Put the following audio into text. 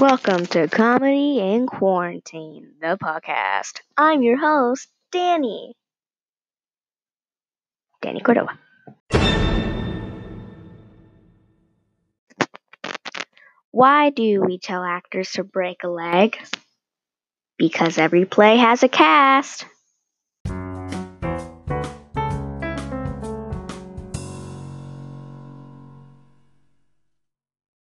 Welcome to Comedy in Quarantine, the podcast. I'm your host, Danny. Danny Cordoba. Why do we tell actors to break a leg? Because every play has a cast.